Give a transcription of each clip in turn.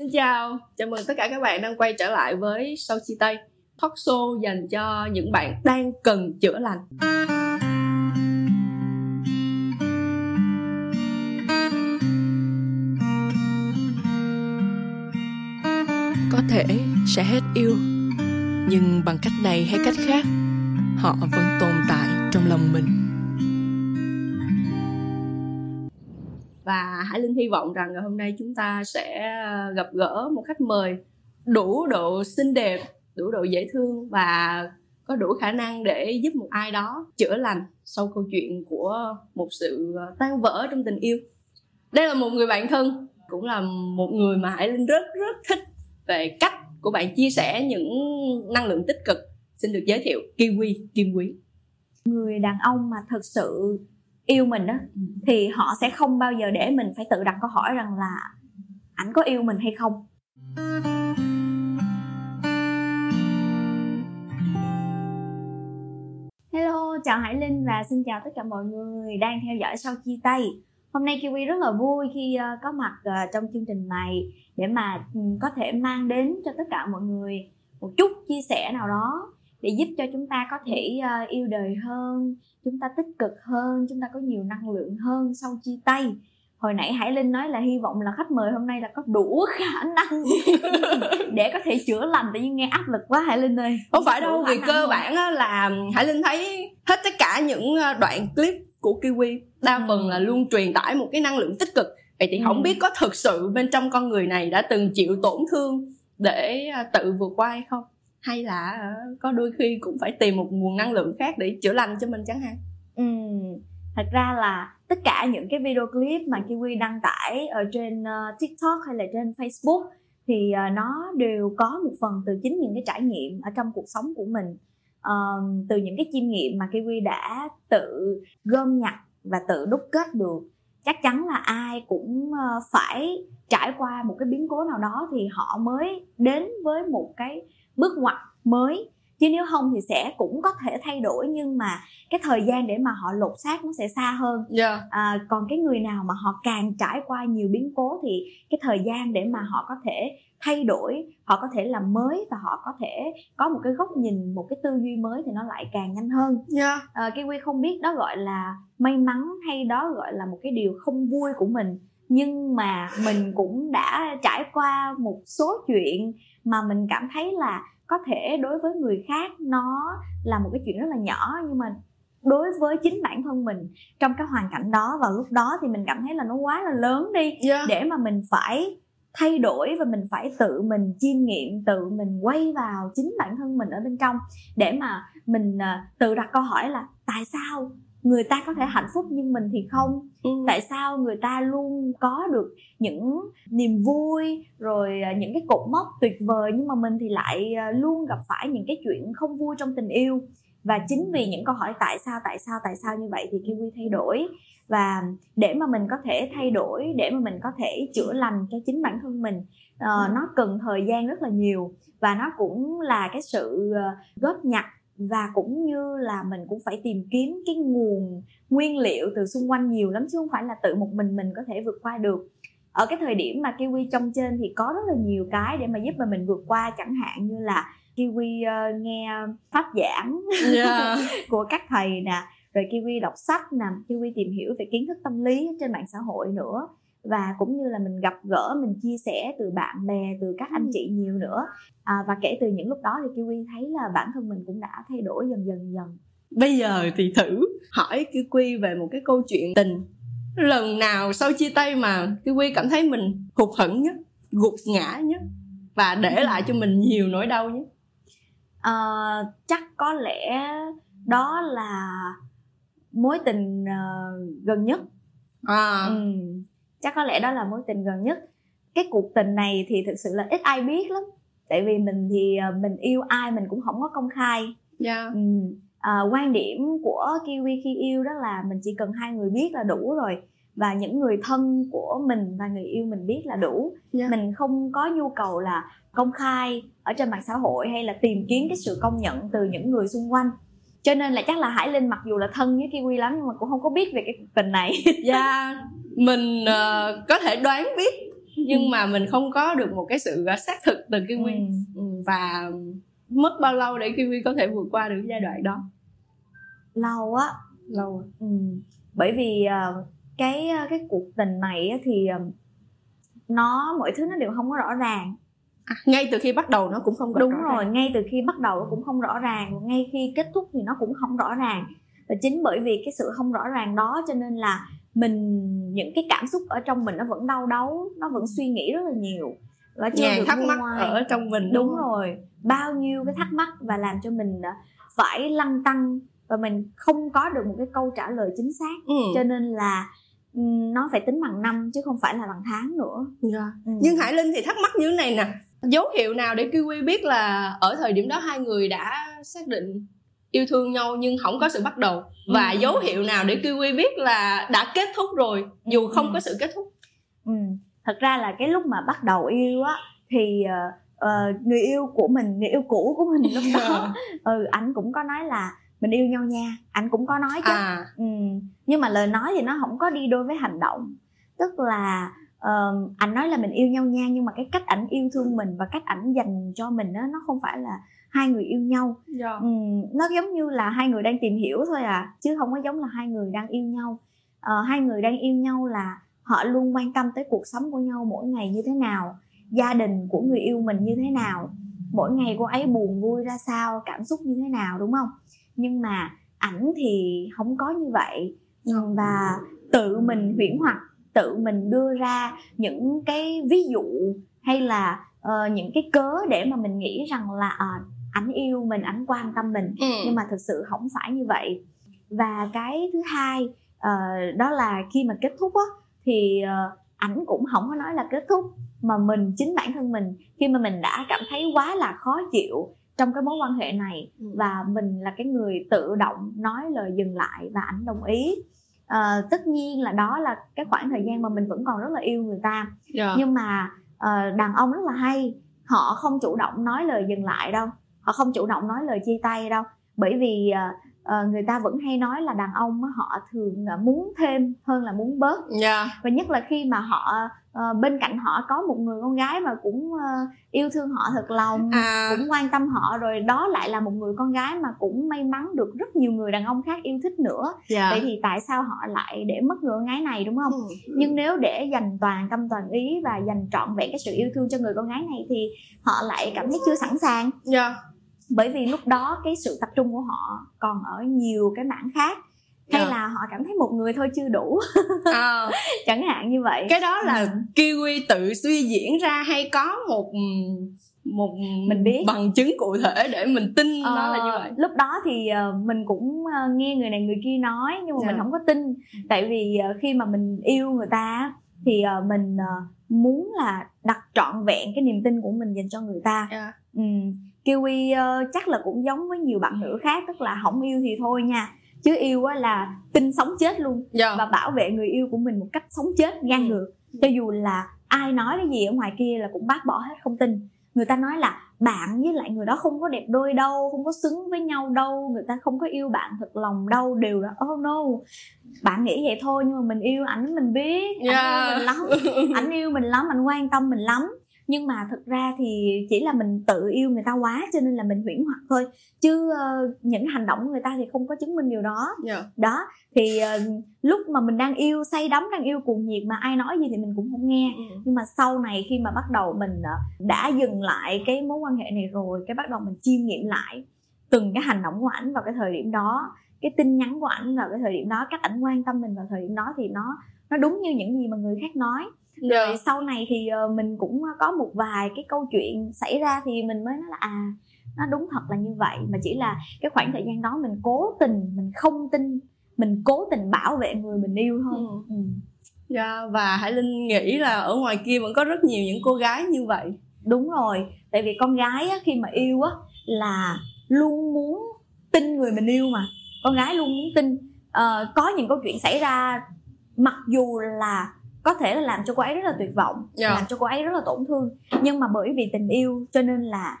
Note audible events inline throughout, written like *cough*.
Xin chào, chào mừng tất cả các bạn đang quay trở lại với Sau Chi Tây Talk show dành cho những bạn đang cần chữa lành. Có thể sẽ hết yêu Nhưng bằng cách này hay cách khác Họ vẫn tồn tại trong lòng mình. Và Hải Linh hy vọng rằng ngày hôm nay chúng ta sẽ ờ, gặp gỡ một khách mời đủ độ xinh đẹp, đủ độ dễ thương và có đủ khả năng để giúp một ai đó chữa lành sau câu chuyện của một sự ờ, tan vỡ trong tình yêu. Đây là một người bạn thân, cũng là một người mà Hải Linh rất rất thích về cách của bạn chia sẻ những năng lượng tích cực. Xin được giới thiệu Kiwi Kim Quý. Người đàn ông mà thật sự yêu mình đó ừ. thì họ sẽ không bao giờ để mình phải tự đặt câu hỏi rằng là ảnh có yêu mình hay không Hello, chào Hải Linh và xin chào tất cả mọi người đang theo dõi sau chia tay. Hôm nay Kiwi rất là vui khi uh, có mặt uh, trong chương trình này để mà um, có thể mang đến cho tất cả mọi người một chút chia sẻ nào đó để giúp cho chúng ta có thể uh, yêu đời hơn chúng ta tích cực hơn chúng ta có nhiều năng lượng hơn sau chia tay. Hồi nãy hải linh nói là hy vọng là khách mời hôm nay là có đủ *laughs* khả năng *laughs* để có thể chữa lành tự nhiên nghe áp lực quá hải linh ơi. Không phải đâu vì cơ bản là hải linh thấy hết tất cả những ờ, đoạn clip của kiwi đa ừ. phần là luôn truyền tải một cái năng lượng tích cực. Vậy thì ừ. không biết có thực sự bên trong con người này đã từng chịu tổn thương để ờ, tự vượt qua hay không hay là ờ, có đôi khi cũng phải tìm một nguồn năng lượng khác để chữa lành cho mình chẳng hạn? Ừ thật ra là tất cả những cái video clip mà kiwi đăng tải ở trên uh, tiktok hay là trên facebook thì uh, nó đều có một phần từ chính những cái trải nghiệm ở trong cuộc sống của mình. Uh, từ những cái chiêm nghiệm mà kiwi đã tự gom nhặt và tự đúc kết được chắc chắn là ai cũng uh, phải trải qua một cái biến cố nào đó thì họ mới đến với một cái bước ngoặt mới chứ nếu không thì sẽ cũng có thể thay đổi nhưng mà cái thời gian để mà họ lột xác nó sẽ xa hơn yeah. Dạ. à, còn cái người nào mà họ càng trải qua nhiều biến cố thì cái thời gian để mà họ có thể thay đổi họ có thể làm mới và họ có thể có một cái góc nhìn một cái tư duy mới thì nó lại càng nhanh hơn yeah. Dạ. à, cái quy không biết đó gọi là may mắn hay đó gọi là một cái điều không vui của mình nhưng mà mình cũng đã trải qua một số chuyện mà mình cảm thấy là có thể đối với người khác nó là một cái chuyện rất là nhỏ nhưng mà đối với chính bản thân mình trong cái hoàn cảnh đó vào lúc đó thì mình cảm thấy là nó quá là lớn đi yeah. Để mà mình phải thay đổi và mình phải tự mình chiêm nghiệm tự mình quay vào chính bản thân mình ở bên trong để mà mình uh, tự đặt câu hỏi là tại sao người ta có thể hạnh phúc nhưng mình thì không. Ừ. tại sao người ta luôn có được những niềm vui rồi à, những cái cột mốc tuyệt vời nhưng mà mình thì lại à, luôn gặp phải những cái chuyện không vui trong tình yêu? Và chính vì những câu hỏi tại sao tại sao tại sao như vậy thì kiwi thay đổi. Và để mà mình có thể thay đổi để mà mình có thể chữa lành cho chính bản thân mình uh, nó cần thời gian rất là nhiều. Và nó cũng là cái sự góp nhặt và cũng như là mình cũng phải tìm kiếm cái nguồn nguyên liệu từ xung quanh nhiều lắm chứ không phải là tự một mình mình có thể vượt qua được ở cái thời điểm mà kiwi trong trên thì có rất là nhiều cái để mà giúp mà mình vượt qua chẳng hạn như là kiwi uh, nghe pháp giảng yeah. *laughs* của các thầy nè rồi kiwi đọc sách nè kiwi tìm hiểu về kiến thức tâm lý trên mạng xã hội nữa và cũng như là mình gặp gỡ mình chia sẻ từ bạn bè từ các anh chị nhiều nữa. À, và kể từ những lúc đó thì kiwi thấy là bản thân mình cũng đã thay đổi dần dần dần. Bây giờ thì thử hỏi kiwi về một cái câu chuyện tình. Lần nào sau chia tay mà kiwi cảm thấy mình hụt hẫng nhất gục ngã nhất và để lại cho mình nhiều nỗi đau nhất? À, chắc có lẽ đó là mối tình uh, gần nhất. À. ừ chắc có lẽ đó là mối tình gần nhất cái cuộc tình này thì thực sự là ít ai biết lắm tại vì mình thì ờ, mình yêu ai mình cũng không có công khai yeah. Dạ. ừ. à, quan điểm của kiwi khi yêu đó là mình chỉ cần hai người biết là đủ rồi và những người thân của mình và người yêu mình biết là đủ yeah. Dạ. mình không có nhu cầu là công khai ở trên mạng xã hội hay là tìm kiếm cái sự công nhận từ những người xung quanh cho nên là chắc là hải linh mặc dù là thân với kiwi lắm nhưng mà cũng không có biết về cái cuộc tình này *laughs* dạ yeah, mình uh, có thể đoán biết nhưng Ừ. mà mình không có được một cái sự uh, xác thực từ kiwi Ừ. ừ. và mất bao lâu để kiwi có thể vượt qua được giai đoạn đó lâu á lâu rồi. ừ. bởi vì ờ, cái ờ, cái cuộc tình này á thì ờ, nó mọi thứ nó đều không có rõ ràng à, ngay từ khi bắt đầu nó cũng không đúng rõ rồi ràng. ngay từ khi bắt đầu nó cũng không rõ ràng ngay khi kết thúc thì nó cũng không rõ ràng và chính bởi vì cái sự không rõ ràng đó cho nên là mình những cái cảm xúc ở trong mình nó vẫn đau đớn nó vẫn suy nghĩ rất là nhiều và chưa ngàn được thắc mắc ngoai. ở trong mình đúng không? rồi bao nhiêu cái thắc mắc và làm cho mình ờ, phải lăn tăng và mình không có được một cái câu trả lời chính xác ừ. cho nên là nó phải tính bằng năm chứ không phải là bằng tháng nữa Dạ. Ừ. nhưng hải linh thì thắc mắc như thế này nè dấu hiệu nào để kiwi biết là ở thời điểm đó hai người đã xác định yêu thương nhau nhưng không có sự bắt đầu và Ừ. dấu hiệu nào để kiwi biết là đã kết thúc rồi dù không Ừ. có sự kết thúc ừ. thật ra là cái lúc mà bắt đầu yêu á thì ờ, người yêu của mình người yêu cũ của mình lúc đó *laughs* ừ ảnh cũng có nói là mình yêu nhau nha ảnh cũng có nói chứ à ừ. nhưng mà lời nói thì nó không có đi đôi với hành động tức là ờ, ảnh nói là mình yêu nhau nha nhưng mà cái cách ảnh yêu thương mình và cách ảnh dành cho mình đó, nó không phải là hai người yêu nhau. Dạ. ừ, nó giống như là hai người đang tìm hiểu thôi à chứ không có giống là hai người đang yêu nhau. Ờ, hai người đang yêu nhau là họ luôn quan tâm tới cuộc sống của nhau mỗi ngày như thế nào gia đình của người yêu mình như thế nào mỗi ngày cô ấy buồn vui ra sao cảm xúc như thế nào đúng không? Nhưng mà ảnh thì không có như vậy. Và tự mình huyễn hoặc tự mình đưa ra những cái ví dụ hay là ờ, những cái cớ để mà mình nghĩ rằng là à, ảnh yêu mình ảnh quan tâm mình ừ. nhưng mà thực sự không phải như vậy và cái thứ hai ờ, đó là khi mà kết thúc á thì ờ, ảnh cũng không có nói là kết thúc mà mình chính bản thân mình khi mà mình đã cảm thấy quá là khó chịu trong cái mối quan hệ này Ừ. và mình là cái người tự động nói lời dừng lại và ảnh đồng ý Ờ, tất nhiên là đó là cái khoảng thời gian mà mình vẫn còn rất là yêu người ta dạ. nhưng mà ờ, đàn ông rất là hay họ không chủ động nói lời dừng lại đâu họ không chủ động nói lời chia tay đâu bởi vì ờ, ờ, người ta vẫn hay nói là đàn ông họ thường muốn thêm hơn là muốn bớt dạ. và nhất là khi mà họ ờ, bên cạnh họ có một người con gái mà cũng ờ, yêu thương họ thật lòng à cũng quan tâm họ rồi đó lại là một người con gái mà cũng may mắn được rất nhiều người đàn ông khác yêu thích nữa dạ. vậy thì tại sao họ lại để mất người con gái này đúng không Ừ. nhưng nếu để dành toàn tâm toàn ý và dành trọn vẹn cái sự yêu thương cho người con gái này thì họ lại cảm thấy chưa sẵn sàng dạ. bởi vì lúc đó cái sự tập trung của họ còn ở nhiều cái mảng khác hay Dạ. là họ cảm thấy một người thôi chưa đủ à, *laughs* chẳng hạn như vậy cái đó là Ừ. kiwi tự suy diễn ra hay có một một Mình biết. bằng chứng cụ thể để mình tin nó là như Ờ, vậy lúc đó thì ờ, mình cũng ờ, nghe người này người kia nói nhưng mà Dạ. mình không có tin tại vì ờ, khi mà mình yêu người ta thì ờ, mình ờ, muốn là đặt trọn vẹn cái niềm tin của mình dành cho người ta Dạ. ừ. kiwi ờ, chắc là cũng giống với nhiều bạn nữ khác tức là không yêu thì thôi nha chứ yêu á là tin sống chết luôn dạ. và bảo vệ người yêu của mình một cách sống chết ngang Ừ. ngược cho dù là ai nói cái gì ở ngoài kia là cũng bác bỏ hết không tin người ta nói là bạn với lại người đó không có đẹp đôi đâu không có xứng với nhau đâu người ta không có yêu bạn thật lòng đâu đều là oh no bạn nghĩ vậy thôi nhưng mà mình yêu ảnh mình biết ảnh Dạ. yêu mình lắm ảnh yêu mình lắm ảnh quan tâm mình lắm nhưng mà thực ra thì chỉ là mình tự yêu người ta quá cho nên là mình huyễn hoặc thôi chứ ờ, những hành động của người ta thì không có chứng minh điều đó dạ. đó thì ờ, lúc mà mình đang yêu say đắm đang yêu cuồng nhiệt mà ai nói gì thì mình cũng không nghe Ừ. nhưng mà sau này khi mà bắt đầu mình ờ, đã dừng lại cái mối quan hệ này rồi cái bắt đầu mình chiêm nghiệm lại từng cái hành động của ảnh vào cái thời điểm đó cái tin nhắn của ảnh vào cái thời điểm đó cách ảnh quan tâm mình vào thời điểm đó thì nó nó đúng như những gì mà người khác nói dạ. rồi sau này thì ờ, mình cũng có một vài cái câu chuyện xảy ra thì mình mới nói là à nó đúng thật là như vậy mà chỉ là cái khoảng thời gian đó mình cố tình mình không tin mình cố tình bảo vệ người mình yêu thôi Ừ. ừ. Dạ, và Hải Linh nghĩ là ở ngoài kia vẫn có rất nhiều những cô gái như vậy đúng rồi tại vì con gái á, khi mà yêu á là luôn muốn tin người mình yêu mà con gái luôn muốn tin Ờ, có những câu chuyện xảy ra mặc dù là có thể là làm cho cô ấy rất là tuyệt vọng Dạ. làm cho cô ấy rất là tổn thương. Nhưng mà bởi vì tình yêu cho nên là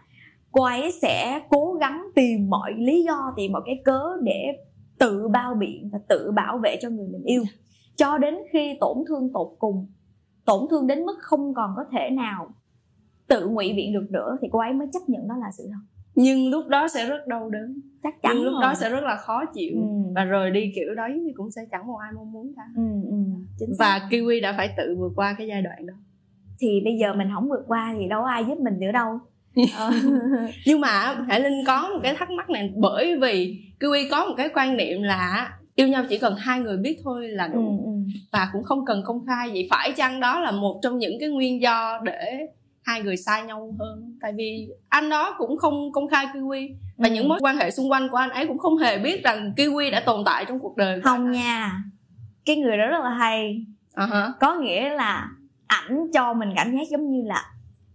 cô ấy sẽ cố gắng tìm mọi lý do tìm mọi cái cớ để tự bao biện và tự bảo vệ cho người mình yêu. Cho đến khi tổn thương tột cùng tổn thương đến mức không còn có thể nào tự ngụy biện được nữa thì cô ấy mới chấp nhận đó là sự thật nhưng lúc đó sẽ rất đau đớn chắc chắn nhưng lúc rồi. đó sẽ rất là khó chịu ừ. và rời đi kiểu đấy thì cũng sẽ chẳng một ai mong muốn cả Ừ, ừ, chính xác. và kiwi đã phải tự vượt qua cái giai đoạn đó thì bây giờ mình không vượt qua thì đâu có ai giúp mình nữa đâu *laughs* Ờ. *laughs* nhưng mà hải linh có một cái thắc mắc này bởi vì kiwi có một cái quan niệm là yêu nhau chỉ cần hai người biết thôi là ừ, đủ ừ. và cũng không cần công khai vậy phải chăng đó là một trong những cái nguyên do để hai người xa nhau hơn tại vì anh đó cũng không công khai kiwi và Ừ. những mối quan hệ xung quanh của anh ấy cũng không hề biết rằng kiwi đã tồn tại trong cuộc đời không nha cái người đó rất là hay hả. có nghĩa là ảnh cho mình cảm giác giống như là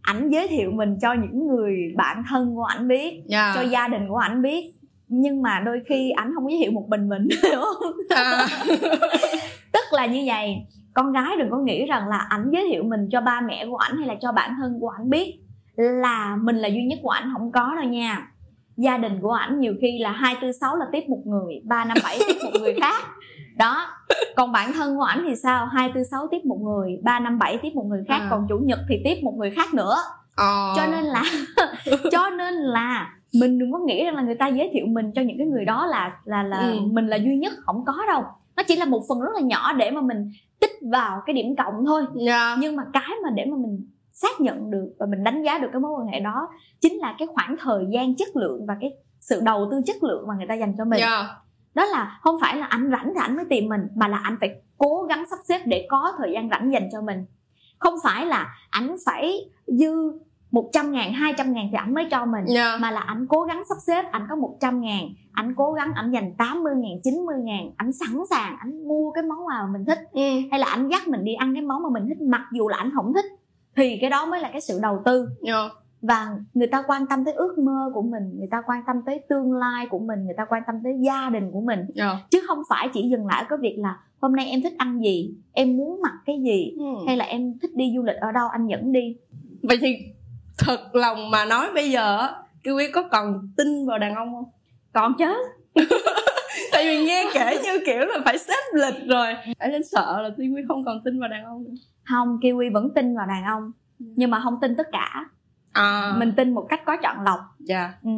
ảnh giới thiệu mình cho những người bạn thân của ảnh biết Dạ. cho gia đình của ảnh biết nhưng mà đôi khi ảnh không giới thiệu một mình mình *laughs* hiểu không À. *laughs* tức là như vậy con gái đừng có nghĩ rằng là ảnh giới thiệu mình cho ba mẹ của ảnh hay là cho bản thân của ảnh biết là mình là duy nhất của ảnh không có đâu nha gia đình của ảnh nhiều khi là hai tư sáu là tiếp một người ba năm bảy tiếp một người khác *laughs* đó còn bản thân của ảnh thì sao hai tư sáu tiếp một người ba năm bảy tiếp một người khác À. còn chủ nhật thì tiếp một người khác nữa Ờ. cho nên là *laughs* cho nên là mình đừng có nghĩ rằng là người ta giới thiệu mình cho những cái người đó là là là Ừ. mình là duy nhất không có đâu nó chỉ là một phần rất là nhỏ để mà mình vào cái điểm cộng thôi Dạ. nhưng mà cái mà để mà mình xác nhận được và mình đánh giá được cái mối quan hệ đó chính là cái khoảng thời gian chất lượng và cái sự đầu tư chất lượng mà người ta dành cho mình Dạ. đó là không phải là anh rảnh rảnh mới tìm mình mà là anh phải cố gắng sắp xếp để có thời gian rảnh dành cho mình không phải là anh phải dư 100 ngàn, 200 ngàn thì ảnh mới cho mình Dạ. mà là ảnh cố gắng sắp xếp ảnh có 100 ngàn ảnh cố gắng ảnh dành 80 ngàn 90 ngàn ảnh sẵn sàng ảnh mua cái món nào mà mình thích Ừ. hay là ảnh dắt mình đi ăn cái món mà mình thích mặc dù là ảnh không thích thì cái đó mới là cái sự đầu tư Dạ. và người ta quan tâm tới ước mơ của mình người ta quan tâm tới tương lai của mình người ta quan tâm tới gia đình của mình Dạ. chứ không phải chỉ dừng lại ở cái việc là hôm nay em thích ăn gì em muốn mặc cái gì Ừ. hay là em thích đi du lịch ở đâu anh dẫn đi vậy thì thật lòng mà nói bây giờ á, kiwi có còn tin vào đàn ông không? Còn chứ. *laughs* Tại vì nghe kể như kiểu là phải xếp lịch rồi. Phải lên sợ là kiwi không còn tin vào đàn ông nữa. Không kiwi vẫn tin vào đàn ông nhưng mà không tin tất cả à mình tin một cách có chọn lọc. Dạ. Ừ.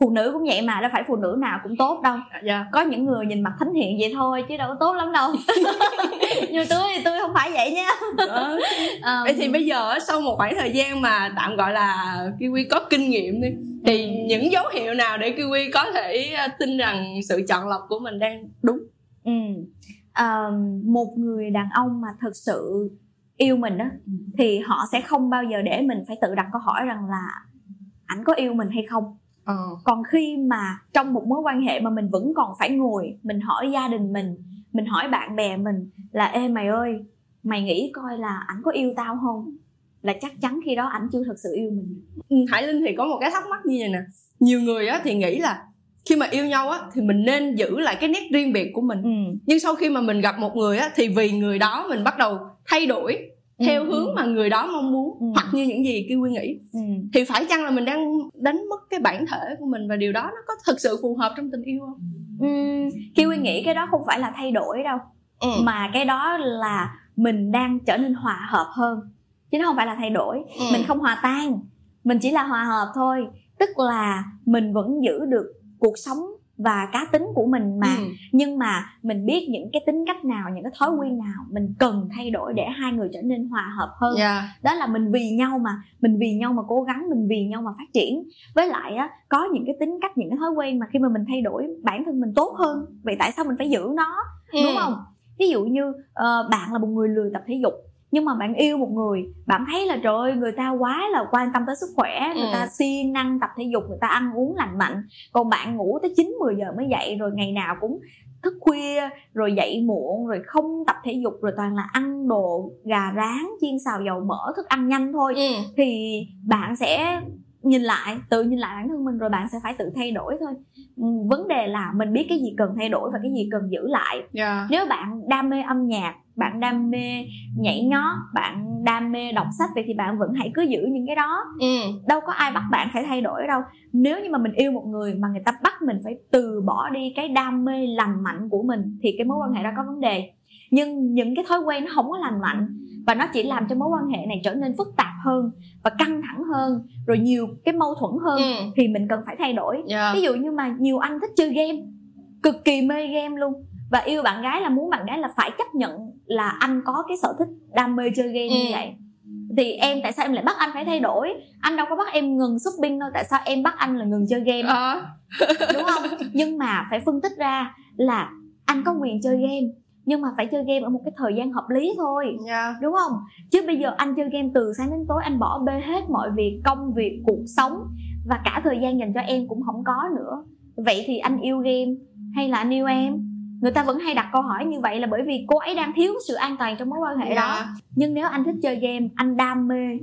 phụ nữ cũng vậy mà đâu phải phụ nữ nào cũng tốt đâu. Dạ có những người nhìn mặt thánh thiện vậy thôi chứ đâu có tốt lắm đâu. *laughs* Nhưng tôi thì tôi không phải vậy nha. Đó. Ờ, vậy thì bây giờ sau một khoảng thời gian mà tạm gọi là kiwi có kinh nghiệm đi thì những dấu hiệu nào để kiwi có thể à, tin rằng sự chọn lọc của mình đang đúng? Ừ. Ờ, một người đàn ông mà thực sự yêu mình đó thì họ sẽ không bao giờ để mình phải tự đặt câu hỏi rằng là ảnh có yêu mình hay không. Ờ. Còn khi mà trong một mối quan hệ mà mình vẫn còn phải ngồi mình hỏi gia đình mình mình hỏi bạn bè mình là ê mày ơi mày nghĩ coi là ảnh có yêu tao không? Là chắc chắn khi đó ảnh chưa thật sự yêu mình. Ừ, Hải Linh thì có một cái thắc mắc như vậy nè. Nhiều người á thì nghĩ là khi mà yêu nhau á thì mình nên giữ lại cái nét riêng biệt của mình ừ. nhưng sau khi mà mình gặp một người á thì vì người đó mình bắt đầu thay đổi theo Ừ, hướng ừ. mà người đó mong muốn Ừ. hoặc như những gì Kiwi nghĩ ừ. thì phải chăng là mình đang đánh mất cái bản thể của mình và điều đó nó có thực sự phù hợp trong tình yêu không Uhm, Kiwi nghĩ cái đó không phải là thay đổi đâu ừ. mà cái đó là mình đang trở nên hòa hợp hơn chứ nó không phải là thay đổi Ừ. mình không hòa tan mình chỉ là hòa hợp thôi tức là mình vẫn giữ được cuộc sống và cá tính của mình mà. Ừ. nhưng mà mình biết những cái tính cách nào những cái thói quen nào mình cần thay đổi để hai người trở nên hòa hợp hơn. Dạ. Đó là mình vì nhau mà mình vì nhau mà cố gắng mình vì nhau mà phát triển. Với lại á có những cái tính cách những cái thói quen mà khi mà mình thay đổi bản thân mình tốt hơn vậy tại sao mình phải giữ nó? Đúng Ừ. không? Ví dụ như ờ, bạn là một người lười tập thể dục nhưng mà bạn yêu một người bạn thấy là trời ơi người ta quá là quan tâm tới sức khỏe người Ừ. ta siêng năng tập thể dục người ta ăn uống lành mạnh còn bạn ngủ tới 9 10 giờ mới dậy rồi ngày nào cũng thức khuya rồi dậy muộn rồi không tập thể dục rồi toàn là ăn đồ gà rán chiên xào dầu mỡ thức ăn nhanh thôi ừ. thì bạn sẽ nhìn lại tự nhìn lại bản thân mình rồi bạn sẽ phải tự thay đổi thôi vấn đề là mình biết cái gì cần thay đổi và cái gì cần giữ lại. Dạ. Nếu bạn đam mê âm nhạc bạn đam mê nhảy nhót bạn đam mê đọc sách vậy thì bạn vẫn hãy cứ giữ những cái đó. Ừ. đâu có ai bắt bạn phải thay đổi đâu. Nếu như mà mình yêu một người mà người ta bắt mình phải từ bỏ đi cái đam mê lành mạnh của mình thì cái mối quan hệ đó có vấn đề nhưng những cái thói quen nó không có lành mạnh và nó chỉ làm cho mối quan hệ này trở nên phức tạp hơn và căng thẳng hơn rồi nhiều cái mâu thuẫn hơn Ừ. thì mình cần phải thay đổi Dạ. ví dụ như mà nhiều anh thích chơi game cực kỳ mê game luôn và yêu bạn gái là muốn bạn gái là phải chấp nhận là anh có cái sở thích đam mê chơi game như Ừ. vậy thì em tại sao em lại bắt anh phải thay đổi anh đâu có bắt em ngừng shopping đâu tại sao em bắt anh là ngừng chơi game Ờ. đúng không nhưng mà phải phân tích ra là anh có quyền chơi game nhưng mà phải chơi game ở một cái thời gian hợp lý thôi Dạ. đúng không chứ bây giờ anh chơi game từ sáng đến tối anh bỏ bê hết mọi việc công việc cuộc sống và cả thời gian dành cho em cũng không có nữa vậy thì anh yêu game hay là anh yêu em người ta vẫn hay đặt câu hỏi như vậy là bởi vì cô ấy đang thiếu sự an toàn trong mối quan hệ đó Dạ. nhưng nếu anh thích chơi game anh đam mê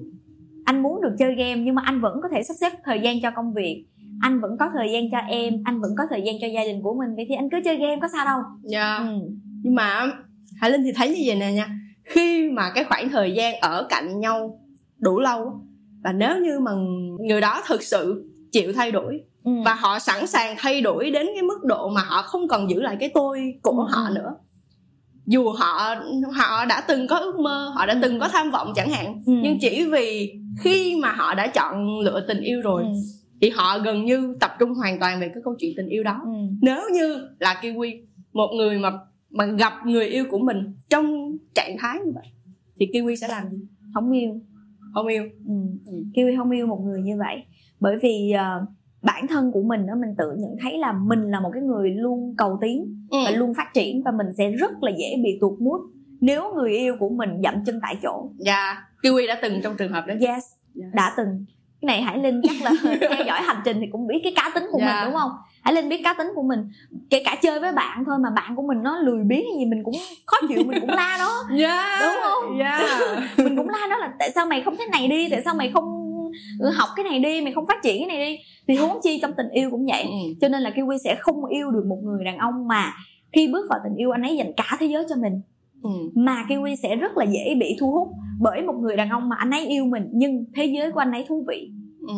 anh muốn được chơi game nhưng mà anh vẫn có thể sắp xếp thời gian cho công việc anh vẫn có thời gian cho em anh vẫn có thời gian cho gia đình của mình vậy thì anh cứ chơi game có sao đâu Dạ. ừ. Nhưng mà Hải Linh thì thấy như vậy nè nha khi mà cái khoảng thời gian ở cạnh nhau đủ lâu và nếu như mà người đó thực sự chịu thay đổi Ừ. và họ sẵn sàng thay đổi đến cái mức độ mà họ không còn giữ lại cái tôi của Ừ, họ ừ. nữa dù họ họ đã từng có ước mơ họ đã từng có tham vọng chẳng hạn Ừ. nhưng chỉ vì khi mà họ đã chọn lựa tình yêu rồi Ừ. thì họ gần như tập trung hoàn toàn về cái câu chuyện tình yêu đó Ừ. nếu như là kiwi một người mà mà gặp người yêu của mình trong trạng thái như vậy thì kiwi sẽ làm gì không yêu không yêu ừ. Ừ. Kiwi không yêu một người như vậy bởi vì ờ, bản thân của mình đó mình tự nhận thấy là mình là một cái người luôn cầu tiến ừ. và luôn phát triển và mình sẽ rất là dễ bị tuột mút nếu người yêu của mình dậm chân tại chỗ dạ kiwi đã từng trong trường hợp đó yes Dạ. đã từng cái này hải linh chắc là *laughs* theo dõi hành trình thì cũng biết cái cá tính của Dạ. mình đúng không hải linh biết cá tính của mình. Kể cả chơi với bạn thôi mà bạn của mình nó lười biếng hay gì mình cũng khó chịu mình cũng la nó. *laughs* Dạ Đúng không? dạ *laughs* mình cũng la nó là tại sao mày không thế này đi? Tại sao mày không học cái này đi? Mày không phát triển cái này đi? Thì huống chi trong tình yêu cũng vậy. Ừ. cho nên là kiwi sẽ không yêu được một người đàn ông mà khi bước vào tình yêu anh ấy dành cả thế giới cho mình. Ừ. mà kiwi sẽ rất là dễ bị thu hút bởi một người đàn ông mà anh ấy yêu mình nhưng thế giới của anh ấy thú vị. Ừ.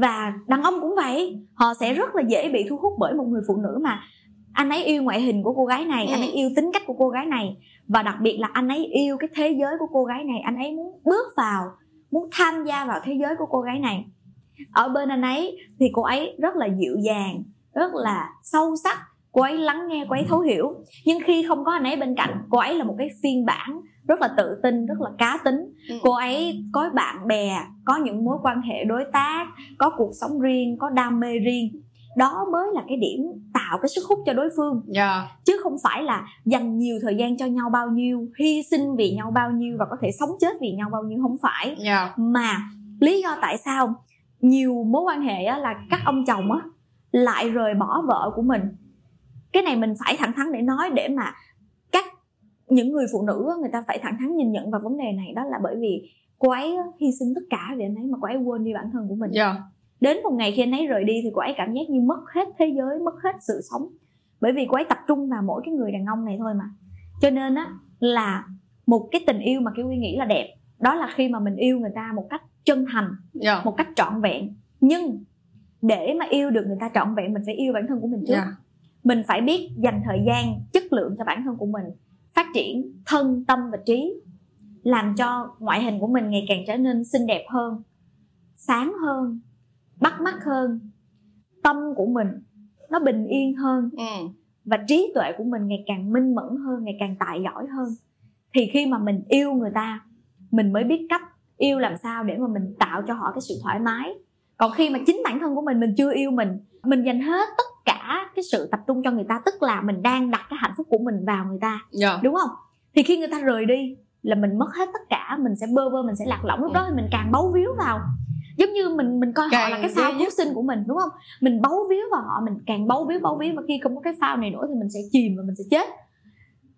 và đàn ông cũng vậy. Họ sẽ rất là dễ bị thu hút bởi một người phụ nữ mà anh ấy yêu ngoại hình của cô gái này Ừ. anh ấy yêu tính cách của cô gái này. Và đặc biệt là anh ấy yêu cái thế giới của cô gái này anh ấy muốn bước vào muốn tham gia vào thế giới của cô gái này. Ở bên anh ấy thì cô ấy rất là dịu dàng rất là sâu sắc. Cô ấy lắng nghe cô ấy thấu hiểu. Nhưng khi không có anh ấy bên cạnh cô ấy là một cái phiên bản rất là tự tin rất là cá tính. Ừ. cô ấy có bạn bè có những mối quan hệ đối tác có cuộc sống riêng có đam mê riêng. Đó mới là cái điểm tạo cái sức hút cho đối phương. Dạ. Chứ không phải là dành nhiều thời gian cho nhau bao nhiêu hy sinh vì nhau bao nhiêu và có thể sống chết vì nhau bao nhiêu không phải. Dạ. Mà lý do tại sao nhiều mối quan hệ á, là các ông chồng á lại rời bỏ vợ của mình. Cái này mình phải thẳng thắn để nói để mà những người phụ nữ người ta phải thẳng thắn nhìn nhận vào vấn đề này. Đó là bởi vì cô ấy hy sinh tất cả vì anh ấy mà cô ấy quên đi bản thân của mình. Dạ. Đến một ngày khi anh ấy rời đi thì cô ấy cảm giác như mất hết thế giới mất hết sự sống. Bởi vì cô ấy tập trung vào mỗi cái người đàn ông này thôi mà. Cho nên á là một cái tình yêu mà cái quy nghĩ là đẹp đó là khi mà mình yêu người ta một cách chân thành dạ. một cách trọn vẹn. Nhưng để mà yêu được người ta trọn vẹn mình phải yêu bản thân của mình trước. Dạ. Mình phải biết dành thời gian chất lượng cho bản thân của mình phát triển thân tâm và trí làm cho ngoại hình của mình ngày càng trở nên xinh đẹp hơn sáng hơn bắt mắt hơn tâm của mình nó bình yên hơn ừ. và trí tuệ của mình ngày càng minh mẫn hơn ngày càng tài giỏi hơn thì khi mà mình yêu người ta mình mới biết cách yêu làm sao để mà mình tạo cho họ cái sự thoải mái còn khi mà chính bản thân của mình mình chưa yêu mình mình dành hết tất cả cái sự tập trung cho người ta tức là mình đang đặt cái hạnh phúc của mình vào người ta dạ. đúng không? Thì khi người ta rời đi là mình mất hết tất cả mình sẽ bơ vơ mình sẽ lạc lõng lúc đó thì mình càng bấu víu vào. Giống như mình mình coi họ Càng là cái phao cứu sinh của mình đúng không? Mình bấu víu vào họ mình càng bấu víu bấu víu và khi không có cái phao này nữa thì mình sẽ chìm và mình sẽ chết.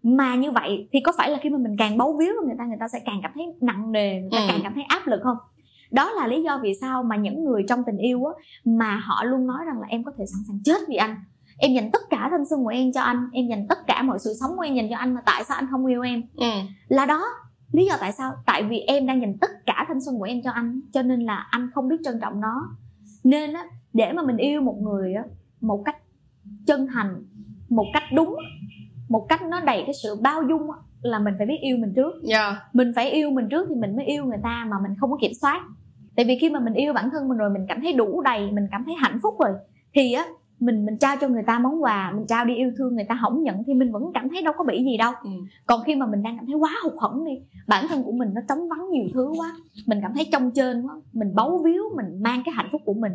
Mà như vậy thì có phải là khi mà mình càng bấu víu vào người ta người ta sẽ càng cảm thấy nặng nề người ta Ừ. càng cảm thấy áp lực không đó là lý do vì sao mà những người trong tình yêu á mà họ luôn nói rằng là em có thể sẵn sàng chết vì anh. Em dành tất cả thanh xuân của em cho anh em dành tất cả mọi sự sống của em dành cho anh mà tại sao anh không yêu em? Ừ. là đó lý do tại sao tại vì em đang dành tất cả thanh xuân của em cho anh cho nên là anh không biết trân trọng nó. Nên á để mà mình yêu một người á một cách chân thành một cách đúng một cách nó đầy cái sự bao dung á, là mình phải biết yêu mình trước. Dạ. Mình phải yêu mình trước thì mình mới yêu người ta mà mình không có kiểm soát tại vì khi mà mình yêu bản thân mình rồi mình cảm thấy đủ đầy mình cảm thấy hạnh phúc rồi thì á mình mình trao cho người ta món quà mình trao đi yêu thương người ta không nhận thì mình vẫn cảm thấy đâu có bị gì đâu ừ. còn khi mà mình đang cảm thấy quá hụt hẫng đi bản thân của mình nó trống vắng nhiều thứ quá mình cảm thấy trông trên quá mình bấu víu mình mang cái hạnh phúc của mình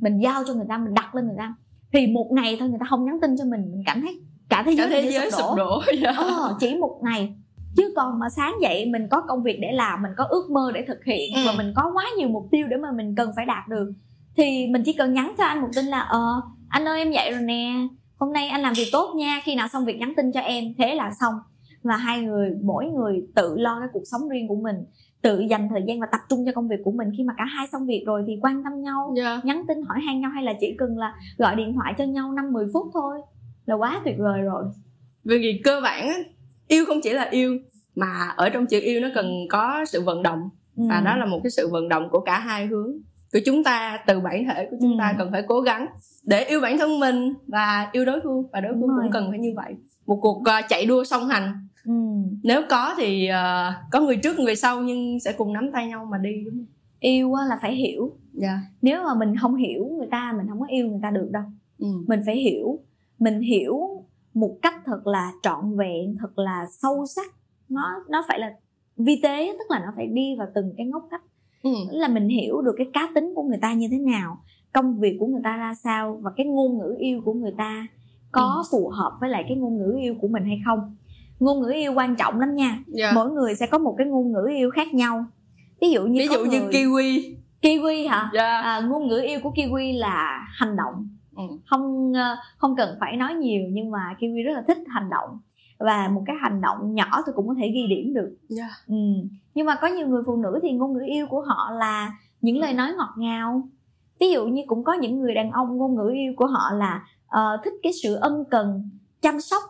mình giao cho người ta mình đặt lên người ta thì một ngày thôi người ta không nhắn tin cho mình mình cảm thấy cả thế cả giới, thế như giới sụp sụp đổ đổ *laughs* dạ. ờ, chỉ một ngày chứ còn mà sáng dậy mình có công việc để làm mình có ước mơ để thực hiện Ừ. và mình có quá nhiều mục tiêu để mà mình cần phải đạt được thì mình chỉ cần nhắn cho anh một tin là ờ anh ơi em dậy rồi nè hôm nay anh làm việc tốt nha khi nào xong việc nhắn tin cho em. Thế là xong. Và hai người mỗi người tự lo cái cuộc sống riêng của mình tự dành thời gian và tập trung cho công việc của mình. Khi mà cả hai xong việc rồi thì quan tâm nhau dạ. nhắn tin hỏi han nhau hay là chỉ cần là gọi điện thoại cho nhau năm 10 phút thôi là quá tuyệt vời rồi. Vì cơ bản yêu không chỉ là yêu mà ở trong chữ yêu nó cần có sự vận động. Và Ừ. đó là một cái sự vận động của cả hai hướng. Của chúng ta từ bản thể của chúng Ừ. ta cần phải cố gắng để yêu bản thân mình và yêu đối phương và đối phương cũng cần phải như vậy. Một cuộc ờ, chạy đua song hành. Ừ. nếu có thì ờ, có người trước người sau nhưng sẽ cùng nắm tay nhau mà đi đúng không? Yêu á là phải hiểu. Dạ. Nếu mà mình không hiểu người ta mình không có yêu người ta được đâu. Ừ. mình phải hiểu mình hiểu một cách thật là trọn vẹn thật là sâu sắc. Nó nó phải là vi tế tức là nó phải đi vào từng cái ngóc cách Ừ. Tức là mình hiểu được cái cá tính của người ta như thế nào công việc của người ta ra sao và cái ngôn ngữ yêu của người ta có Ừ. phù hợp với lại cái ngôn ngữ yêu của mình hay không. Ngôn ngữ yêu quan trọng lắm nha. Dạ. mỗi người sẽ có một cái ngôn ngữ yêu khác nhau. Ví dụ như ví dụ như người- kiwi. Kiwi hả? Dạ. À, ngôn ngữ yêu của kiwi là hành động ừ. không ờ, không cần phải nói nhiều nhưng mà kiwi rất là thích hành động. Và một cái hành động nhỏ tôi cũng có thể ghi điểm được. Dạ. Ừ. nhưng mà có nhiều người phụ nữ thì ngôn ngữ yêu của họ là những lời nói ngọt ngào. Ví dụ như cũng có những người đàn ông ngôn ngữ yêu của họ là ờ, thích cái sự ân cần chăm sóc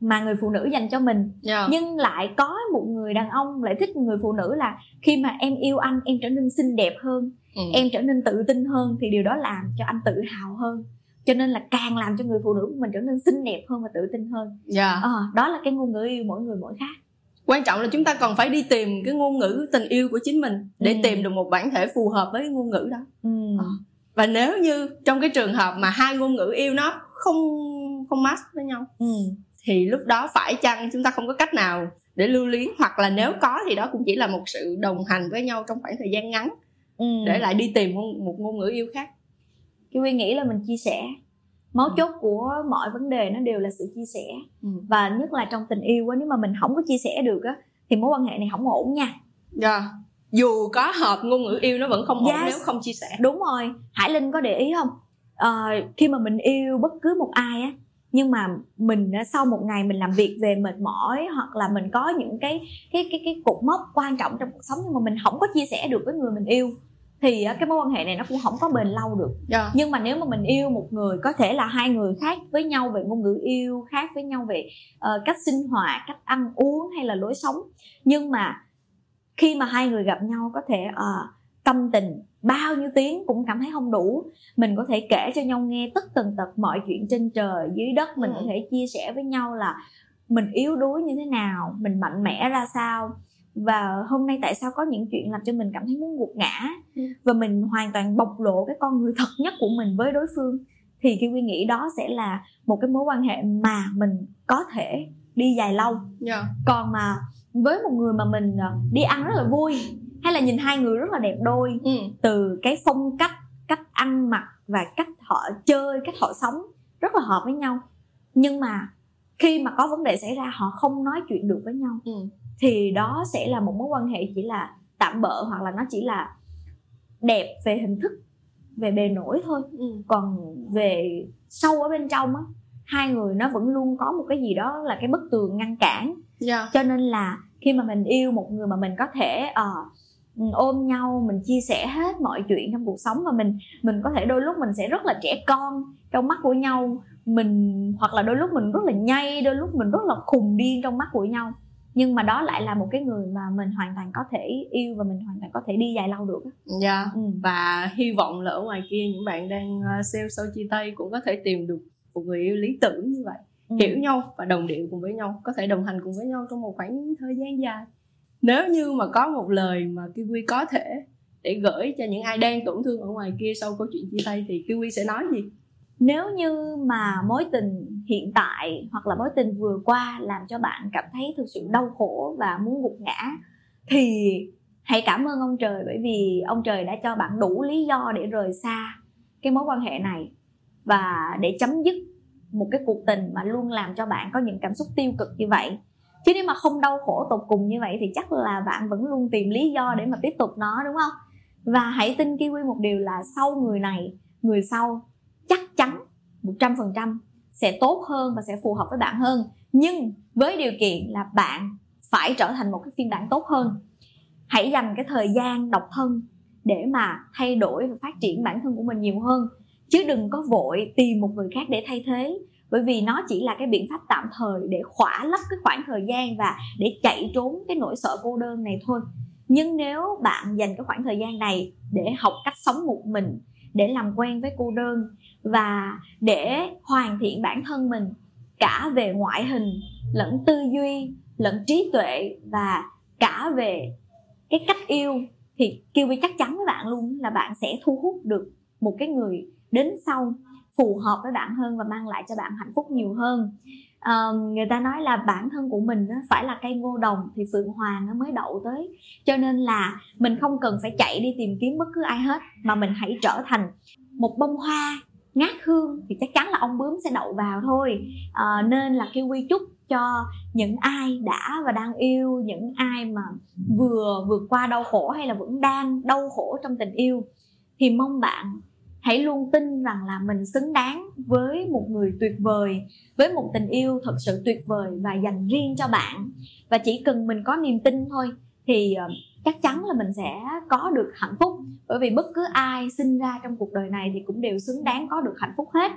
mà người phụ nữ dành cho mình. Dạ. Nhưng lại có một người đàn ông lại thích người phụ nữ là khi mà em yêu anh em trở nên xinh đẹp hơn ừ. em trở nên tự tin hơn thì điều đó làm cho anh tự hào hơn cho nên là càng làm cho người phụ nữ của mình trở nên xinh đẹp hơn và tự tin hơn dạ ờ đó là cái ngôn ngữ yêu mỗi người mỗi khác quan trọng là chúng ta còn phải đi tìm cái ngôn ngữ tình yêu của chính mình để Ừ. tìm được một bản thể phù hợp với ngôn ngữ đó ừ. Ờ. và nếu như trong cái trường hợp mà hai ngôn ngữ yêu nó không không match với nhau Ừ. thì lúc đó phải chăng chúng ta không có cách nào để lưu luyến hoặc là nếu có thì đó cũng chỉ là một sự đồng hành với nhau trong khoảng thời gian ngắn Ừ. để lại đi tìm một ngôn ngữ yêu khác cái quy nghĩ là mình chia sẻ mấu Ừ. chốt của mọi vấn đề nó đều là sự chia sẻ ừ. và nhất là trong tình yêu á nếu mà mình không có chia sẻ được á thì mối quan hệ này không ổn nha Dạ. dù có hợp ngôn ngữ yêu nó vẫn không ổn Yes. nếu không chia sẻ đúng rồi hải linh có để ý không Ờ, khi mà mình yêu bất cứ một ai á nhưng mà mình sau một ngày mình làm việc về mệt mỏi hoặc là mình có những cái cái cái cái cột mốc quan trọng trong cuộc sống nhưng mà mình không có chia sẻ được với người mình yêu thì á, cái mối quan hệ này nó cũng không có bền lâu được. Dạ. nhưng mà nếu mà mình yêu một người có thể là hai người khác với nhau về ngôn ngữ yêu khác với nhau về ờ, cách sinh hoạt cách ăn uống hay là lối sống. Nhưng mà khi mà hai người gặp nhau có thể ờ, tâm tình bao nhiêu tiếng cũng cảm thấy không đủ. Mình có thể kể cho nhau nghe tất tần tật mọi chuyện trên trời dưới đất. Mình Ừ. có thể chia sẻ với nhau là mình yếu đuối như thế nào mình mạnh mẽ ra sao và hôm nay tại sao có những chuyện làm cho mình cảm thấy muốn gục ngã Ừ. và mình hoàn toàn bộc lộ cái con người thật nhất của mình với đối phương thì cái quy nghĩ đó sẽ là một cái mối quan hệ mà mình có thể đi dài lâu Dạ. còn mà với một người mà mình ờ, đi ăn rất là vui hay là nhìn hai người rất là đẹp đôi Ừ. từ cái phong cách cách ăn mặc và cách họ chơi cách họ sống rất là hợp với nhau nhưng mà khi mà có vấn đề xảy ra họ không nói chuyện được với nhau Ừ. thì đó sẽ là một mối quan hệ chỉ là tạm bợ hoặc là nó chỉ là đẹp về hình thức về bề nổi thôi. Ừ. còn về sâu ở bên trong á hai người nó vẫn luôn có một cái gì đó là cái bức tường ngăn cản. Dạ. cho nên là khi mà mình yêu một người mà mình có thể ờ, ừ, ôm nhau mình chia sẻ hết mọi chuyện trong cuộc sống và mình mình có thể đôi lúc mình sẽ rất là trẻ con trong mắt của nhau. Mình hoặc là đôi lúc mình rất là nhây đôi lúc mình rất là khùng điên trong mắt của nhau nhưng mà đó lại là một cái người mà mình hoàn toàn có thể yêu và mình hoàn toàn có thể đi dài lâu được. Dạ. ừ. và hy vọng là ở ngoài kia những bạn đang uh, sale sau chia tay cũng có thể tìm được một người yêu lý tưởng như vậy ừ. hiểu nhau và đồng điệu cùng với nhau có thể đồng hành cùng với nhau trong một khoảng thời gian dài nếu như mà có một lời mà kiwi có thể để gửi cho những ai đang tổn thương ở ngoài kia sau câu chuyện chia tay thì kiwi sẽ nói gì nếu như mà mối tình hiện tại hoặc là mối tình vừa qua làm cho bạn cảm thấy thực sự đau khổ và muốn gục ngã, thì hãy cảm ơn ông trời bởi vì ông trời đã cho bạn đủ lý do để rời xa cái mối quan hệ này và để chấm dứt một cái cuộc tình mà luôn làm cho bạn có những cảm xúc tiêu cực như vậy. Chứ nếu mà không đau khổ tột cùng như vậy thì chắc là bạn vẫn luôn tìm lý do để mà tiếp tục nó, đúng không? Và hãy tin kiwi một điều là sau người này, người sau chắc chắn 100% sẽ tốt hơn và sẽ phù hợp với bạn hơn. Nhưng với điều kiện là bạn phải trở thành một cái phiên bản tốt hơn. Hãy dành cái thời gian độc thân để mà thay đổi và phát triển bản thân của mình nhiều hơn. Chứ đừng có vội tìm một người khác để thay thế. Bởi vì nó chỉ là cái biện pháp tạm thời để khỏa lấp cái khoảng thời gian và để chạy trốn cái nỗi sợ cô đơn này thôi. Nhưng nếu bạn dành cái khoảng thời gian này để học cách sống một mình, để làm quen với cô đơn và để hoàn thiện bản thân mình cả về ngoại hình lẫn tư duy lẫn trí tuệ và cả về cái cách yêu thì Kiwi chắc chắn với bạn luôn là bạn sẽ thu hút được một cái người đến sau phù hợp với bạn hơn và mang lại cho bạn hạnh phúc nhiều hơn. À, người ta nói là bản thân của mình phải là cây ngô đồng thì phượng hoàng nó mới đậu tới. Cho nên là mình không cần phải chạy đi tìm kiếm bất cứ ai hết mà mình hãy trở thành một bông hoa ngát hương thì chắc chắn là ông bướm sẽ đậu vào thôi. À, nên là kiwi chúc cho những ai đã và đang yêu những ai mà vừa vượt qua đau khổ hay là vẫn đang đau khổ trong tình yêu thì mong bạn hãy luôn tin rằng là mình xứng đáng với một người tuyệt vời với một tình yêu thật sự tuyệt vời và dành riêng cho bạn. Và chỉ cần mình có niềm tin thôi thì ờ, chắc chắn là mình sẽ có được hạnh phúc. Bởi vì bất cứ ai sinh ra trong cuộc đời này thì cũng đều xứng đáng có được hạnh phúc hết.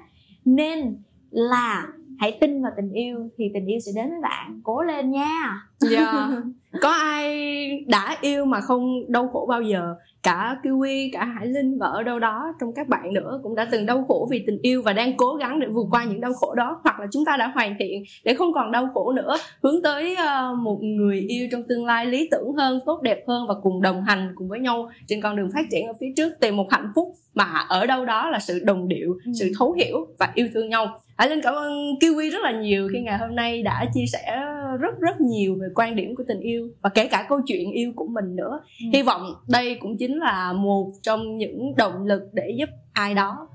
Nên là hãy tin vào tình yêu thì tình yêu sẽ đến với bạn. Cố lên nha! Dạ. yeah. *laughs* có ai đã yêu mà không đau khổ bao giờ? Cả Kiwi, cả Hải Linh và ở đâu đó trong các bạn nữa cũng đã từng đau khổ vì tình yêu và đang cố gắng để vượt qua những đau khổ đó. Hoặc là chúng ta đã hoàn thiện để không còn đau khổ nữa hướng tới uh, một người yêu trong tương lai lý tưởng hơn, tốt đẹp hơn và cùng đồng hành cùng với nhau trên con đường phát triển ở phía trước. Tìm một hạnh phúc mà ở đâu đó là sự đồng điệu, ừ. sự thấu hiểu và yêu thương nhau. Hải Linh cảm ơn Kiwi rất là nhiều khi ngày hôm nay đã chia sẻ rất rất nhiều về quan điểm của tình yêu và kể cả câu chuyện yêu của mình nữa. Ừ. Hy vọng đây cũng chính là một trong những động lực để giúp ai đó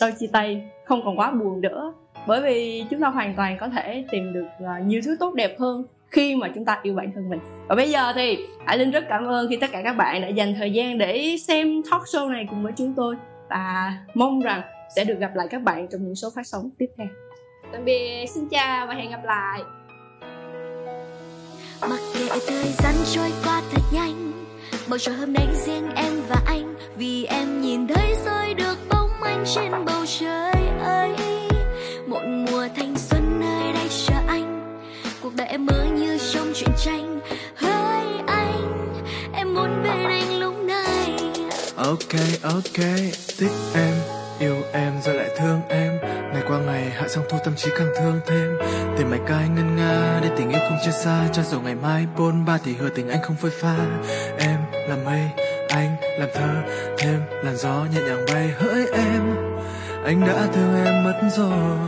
sau chia tay không còn quá buồn nữa. Bởi vì chúng ta hoàn toàn có thể tìm được à, nhiều thứ tốt đẹp hơn khi mà chúng ta yêu bản thân mình và bây giờ thì Hải Linh rất cảm ơn khi tất cả các bạn đã dành thời gian để xem talk show này cùng với chúng tôi và mong rằng sẽ được gặp lại các bạn trong những số phát sóng tiếp theo tạm biệt xin chào và hẹn gặp lại mặc kệ thời gian trôi qua thật nhanh, bầu trời hôm nay riêng em và anh. Vì em nhìn thấy rơi được bóng anh trên bầu trời ấy. Một mùa thanh xuân nơi đây chờ anh. Cuộc đời em mơ như trong truyện tranh. Hỡi anh, em muốn bên anh lúc này. Ok ok thích em yêu em rồi lại thương em. Ngày qua ngày hạ xong thu tâm trí càng thương thêm. Tìm mày cai ngân nga, để tình yêu không chia xa. Cho dù ngày mai bôn ba thì hứa tình anh không phơi pha. Em là mây, anh làm thơ. Thêm làn gió nhẹ nhàng bay hỡi em. Anh đã thương em mất rồi.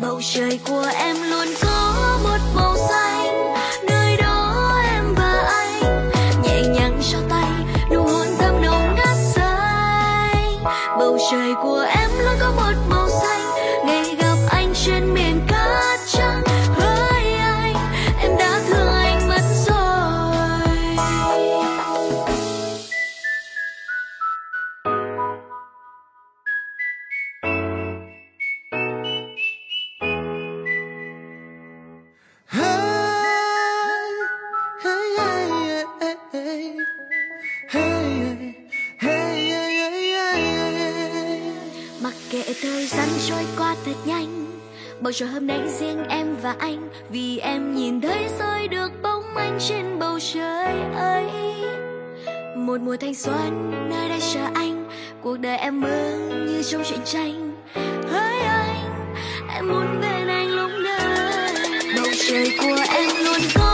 Bầu trời của em nhìn thấy rơi được bóng anh trên bầu trời ấy. Một mùa thanh xuân nơi đây chờ anh, cuộc đời em mơ như trong truyện tranh. Hỡi anh, em muốn bên anh lúc nào trời của em luôn có